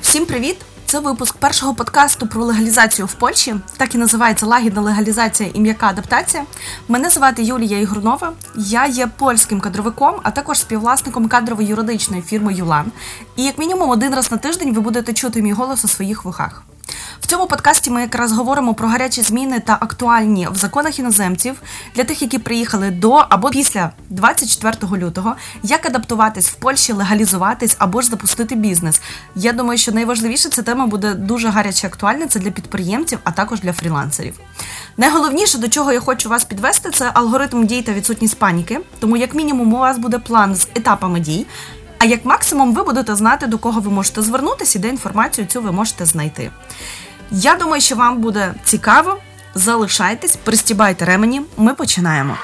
Всім привіт! Це випуск першого подкасту про легалізацію в Польщі. Так і називається лагідна легалізація і м'яка адаптація. Мене звати Юлія Ігрунова. Я є польським кадровиком, а також співвласником кадрової юридичної фірми Юлан. І як мінімум один раз на тиждень ви будете чути мій голос у своїх вухах. В цьому подкасті ми якраз говоримо про гарячі зміни та актуальні в законах іноземців для тих, які приїхали до або після 24 лютого, як адаптуватись в Польщі, легалізуватись або ж запустити бізнес. Я думаю, що найважливіше ця тема буде дуже гаряче актуальна. Це для підприємців, а також для фрілансерів. Найголовніше, до чого я хочу вас підвести, це алгоритм дій та відсутність паніки. Тому, як мінімум, у вас буде план з етапами дій. А як максимум, ви будете знати, до кого ви можете звернутися і де інформацію цю ви можете знайти. Я думаю, що вам буде цікаво. Залишайтесь, пристібайте ремені. Ми починаємо.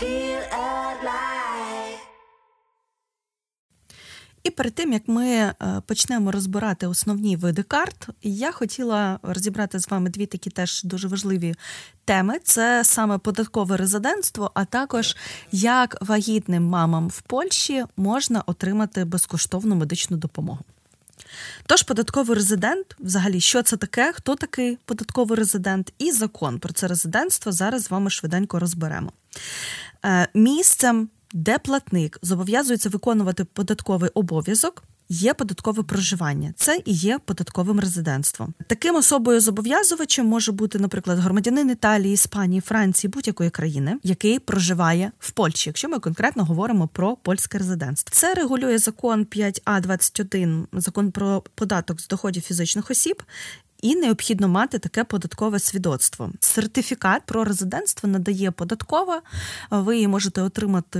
І перед тим як ми е, почнемо розбирати основні види карт, я хотіла розібрати з вами дві такі теж дуже важливі теми: це саме податкове резидентство, а також як вагітним мамам в Польщі можна отримати безкоштовну медичну допомогу. Тож, податковий резидент, взагалі, що це таке, хто такий податковий резидент, і закон про це резидентство зараз з вами швиденько розберемо. Е, місцем де платник зобов'язується виконувати податковий обов'язок. Є податкове проживання, це і є податковим резидентством. Таким особою зобов'язувачем може бути, наприклад, громадянин Італії, Іспанії, Франції, будь-якої країни, який проживає в Польщі, якщо ми конкретно говоримо про польське резидентство. Це регулює закон 5А 21 закон про податок з доходів фізичних осіб, і необхідно мати таке податкове свідоцтво. Сертифікат про резидентство надає податкова. Ви її можете отримати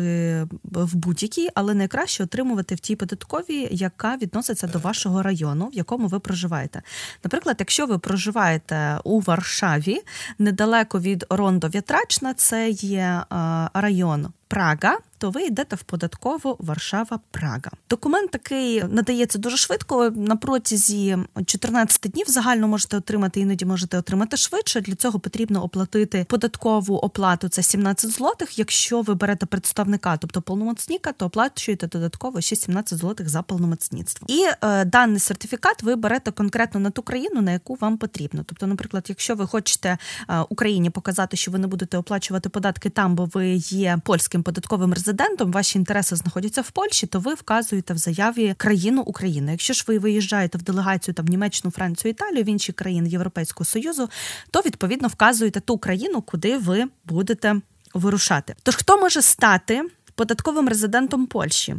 в будь-якій, але найкраще отримувати в тій податковій, яка відноситься до вашого району, в якому ви проживаєте. Наприклад, якщо ви проживаєте у Варшаві недалеко від Рондо В'ятрачна, це є район Прага, то ви йдете в податкову Варшава Прага. Документ такий надається дуже швидко. На протязі 14 днів загально можете отримати, іноді можете отримати швидше. Для цього потрібно оплатити податкову оплату. Це 17 злотих. Якщо ви берете представника, тобто повномоцніка, то оплачуєте додатково ще 17 злотих за повномоцніцтво. І е, даний сертифікат ви берете конкретно на ту країну, на яку вам потрібно. Тобто, наприклад, якщо ви хочете е, Україні показати, що ви не будете оплачувати податки там, бо ви є польським польським податковим резидентом, ваші інтереси знаходяться в Польщі, то ви вказуєте в заяві країну України. Якщо ж ви виїжджаєте в делегацію там Німеччину, Францію, Італію в інші країни Європейського союзу, то відповідно вказуєте ту країну, куди ви будете вирушати. Тож хто може стати податковим резидентом Польщі?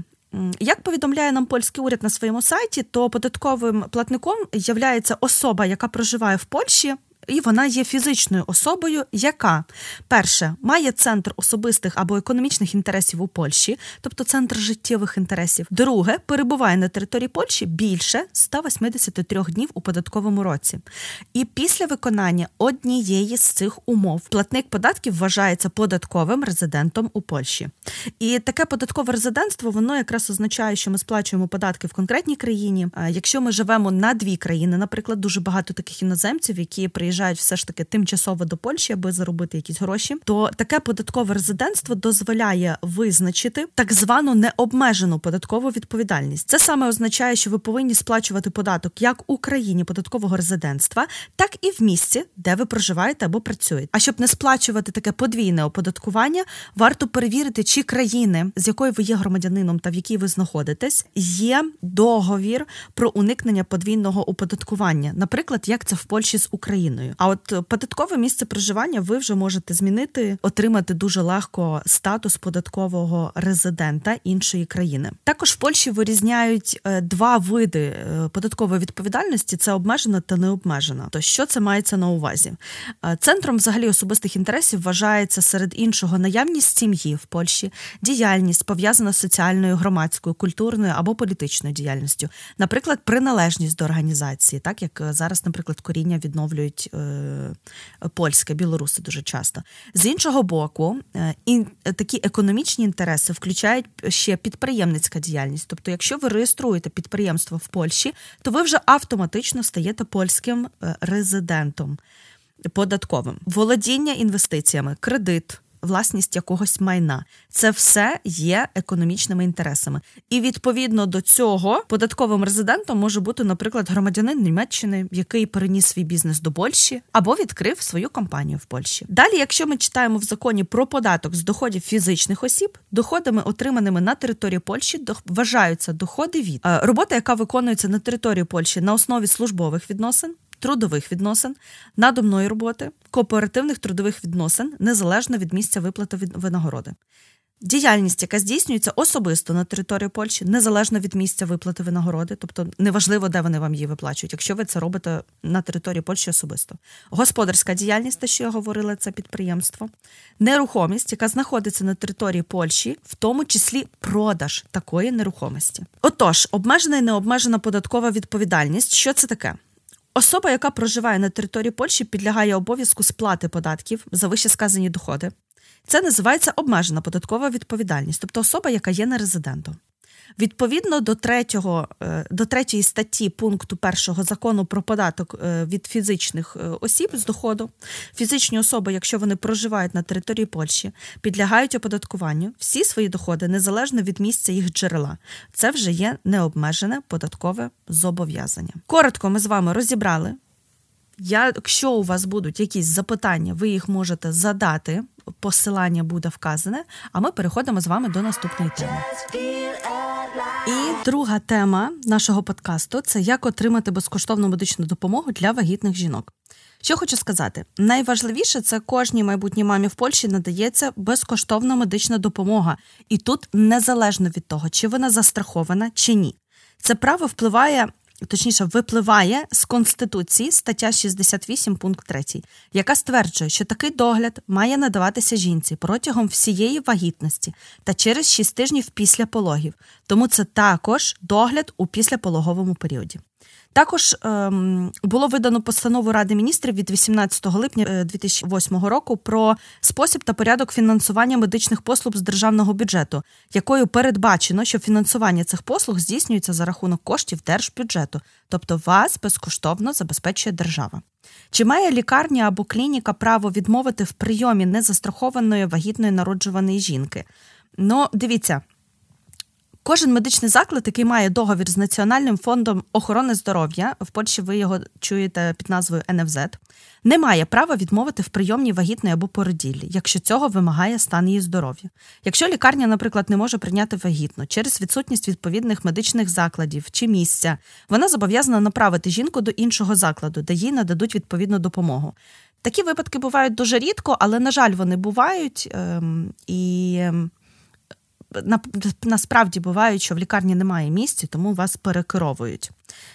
Як повідомляє нам польський уряд на своєму сайті, то податковим платником є особа, яка проживає в Польщі і вона є фізичною особою, яка перше має центр особистих або економічних інтересів у Польщі, тобто центр життєвих інтересів. Друге перебуває на території Польщі більше 183 днів у податковому році. І після виконання однієї з цих умов платник податків вважається податковим резидентом у Польщі. І таке податкове резидентство воно якраз означає, що ми сплачуємо податки в конкретній країні. Якщо ми живемо на дві країни, наприклад, дуже багато таких іноземців, які приїжджають приїжджають все ж таки тимчасово до Польщі, аби заробити якісь гроші, то таке податкове резидентство дозволяє визначити так звану необмежену податкову відповідальність. Це саме означає, що ви повинні сплачувати податок як у країні податкового резидентства, так і в місці, де ви проживаєте або працюєте. А щоб не сплачувати таке подвійне оподаткування, варто перевірити, чи країни, з якою ви є громадянином та в якій ви знаходитесь, є договір про уникнення подвійного оподаткування, наприклад, як це в Польщі з Україною. Україною. А от податкове місце проживання ви вже можете змінити, отримати дуже легко статус податкового резидента іншої країни. Також в Польщі вирізняють е, два види е, податкової відповідальності: це обмежена та необмежена. То що це мається на увазі? Е, центром взагалі особистих інтересів вважається серед іншого наявність сім'ї в Польщі, діяльність пов'язана з соціальною, громадською, культурною або політичною діяльністю, наприклад, приналежність до організації, так як зараз, наприклад, коріння відновлюють е, польське, білоруси дуже часто. З іншого боку, е, і такі економічні інтереси включають ще підприємницька діяльність. Тобто, якщо ви реєструєте підприємство в Польщі, то ви вже автоматично стаєте польським е, резидентом податковим. Володіння інвестиціями, кредит власність якогось майна. Це все є економічними інтересами. І відповідно до цього податковим резидентом може бути, наприклад, громадянин Німеччини, який переніс свій бізнес до Польщі або відкрив свою компанію в Польщі. Далі, якщо ми читаємо в законі про податок з доходів фізичних осіб, доходами, отриманими на території Польщі, вважаються доходи від е, роботи, яка виконується на території Польщі на основі службових відносин трудових відносин, надомної роботи, кооперативних трудових відносин незалежно від місця виплати винагороди. Діяльність, яка здійснюється особисто на території Польщі, незалежно від місця виплати винагороди, тобто неважливо, де вони вам її виплачують, якщо ви це робите на території Польщі особисто. Господарська діяльність, те, що я говорила, це підприємство, нерухомість, яка знаходиться на території Польщі, в тому числі продаж такої нерухомості. Отож, обмежена і необмежена податкова відповідальність, що це таке? Особа, яка проживає на території Польщі, підлягає обов'язку сплати податків за вищесказані доходи. Це називається обмежена податкова відповідальність, тобто особа, яка є нерезидентом. Відповідно до третього, е, до третьої статті пункту першого закону про податок е, від фізичних е, осіб з доходу, фізичні особи, якщо вони проживають на території Польщі, підлягають оподаткуванню всі свої доходи незалежно від місця їх джерела. Це вже є необмежене податкове зобов'язання. Коротко, ми з вами розібрали. Якщо у вас будуть якісь запитання, ви їх можете задати. Посилання буде вказане. А ми переходимо з вами до наступної теми. І друга тема нашого подкасту це як отримати безкоштовну медичну допомогу для вагітних жінок. Що хочу сказати, найважливіше це кожній майбутній мамі в Польщі надається безкоштовна медична допомога, і тут незалежно від того, чи вона застрахована чи ні. Це право впливає точніше, випливає з Конституції стаття 68 пункт 3, яка стверджує, що такий догляд має надаватися жінці протягом всієї вагітності та через 6 тижнів після пологів. Тому це також догляд у післяпологовому періоді. Також ем, було видано постанову Ради міністрів від 18 липня 2008 е, року про спосіб та порядок фінансування медичних послуг з державного бюджету, якою передбачено, що фінансування цих послуг здійснюється за рахунок коштів держбюджету, тобто вас безкоштовно забезпечує держава. Чи має лікарня або клініка право відмовити в прийомі незастрахованої вагітної народжуваної жінки? Ну, дивіться. Кожен медичний заклад, який має договір з Національним фондом охорони здоров'я, в Польщі ви його чуєте під назвою НФЗ, не має права відмовити в прийомній вагітної або породіллі, якщо цього вимагає стан її здоров'я. Якщо лікарня, наприклад, не може прийняти вагітну через відсутність відповідних медичних закладів чи місця, вона зобов'язана направити жінку до іншого закладу, де їй нададуть відповідну допомогу. Такі випадки бувають дуже рідко, але, на жаль, вони бувають ем, і. Ем, насправді бувають, що в лікарні немає місця, тому вас перекеровують.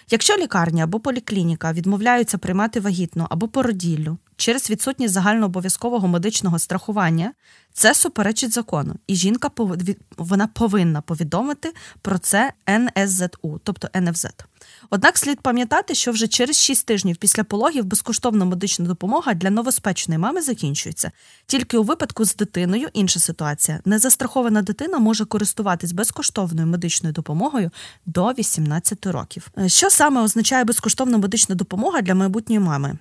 Якщо лікарня або поліклініка відмовляються приймати вагітну або породіллю через відсутність загальнообов'язкового медичного страхування, це суперечить закону, і жінка вона повинна повідомити про це НСЗУ, тобто НФЗ. Однак слід пам'ятати, що вже через 6 тижнів після пологів безкоштовна медична допомога для новоспечної мами закінчується. Тільки у випадку з дитиною інша ситуація. Незастрахована дитина може користуватись безкоштовною медичною допомогою до 18 років. Е, що саме означає безкоштовна медична допомога для майбутньої мами?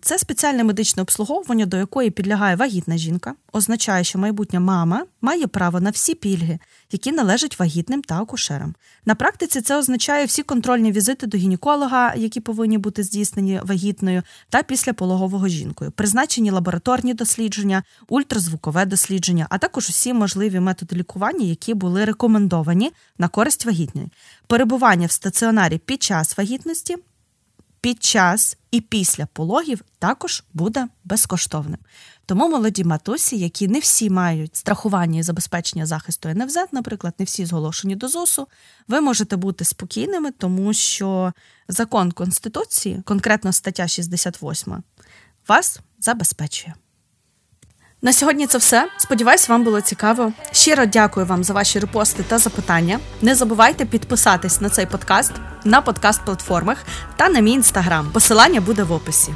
Це спеціальне медичне обслуговування, до якої підлягає вагітна жінка, означає, що майбутня мама має право на всі пільги, які належать вагітним та акушерам. На практиці це означає всі контрольні візити до гінеколога, які повинні бути здійснені вагітною, та після пологового жінкою, призначені лабораторні дослідження, ультразвукове дослідження, а також усі можливі методи лікування, які були рекомендовані на користь вагітної, перебування в стаціонарі під час вагітності під час і після пологів також буде безкоштовним. Тому молоді матусі, які не всі мають страхування і забезпечення захисту НФЗ, наприклад, не всі зголошені до ЗОСу, ви можете бути спокійними, тому що закон Конституції, конкретно стаття 68, вас забезпечує. На сьогодні це все. Сподіваюсь, вам було цікаво. Щиро дякую вам за ваші репости та запитання. Не забувайте підписатись на цей подкаст на подкаст-платформах та на мій інстаграм. Посилання буде в описі.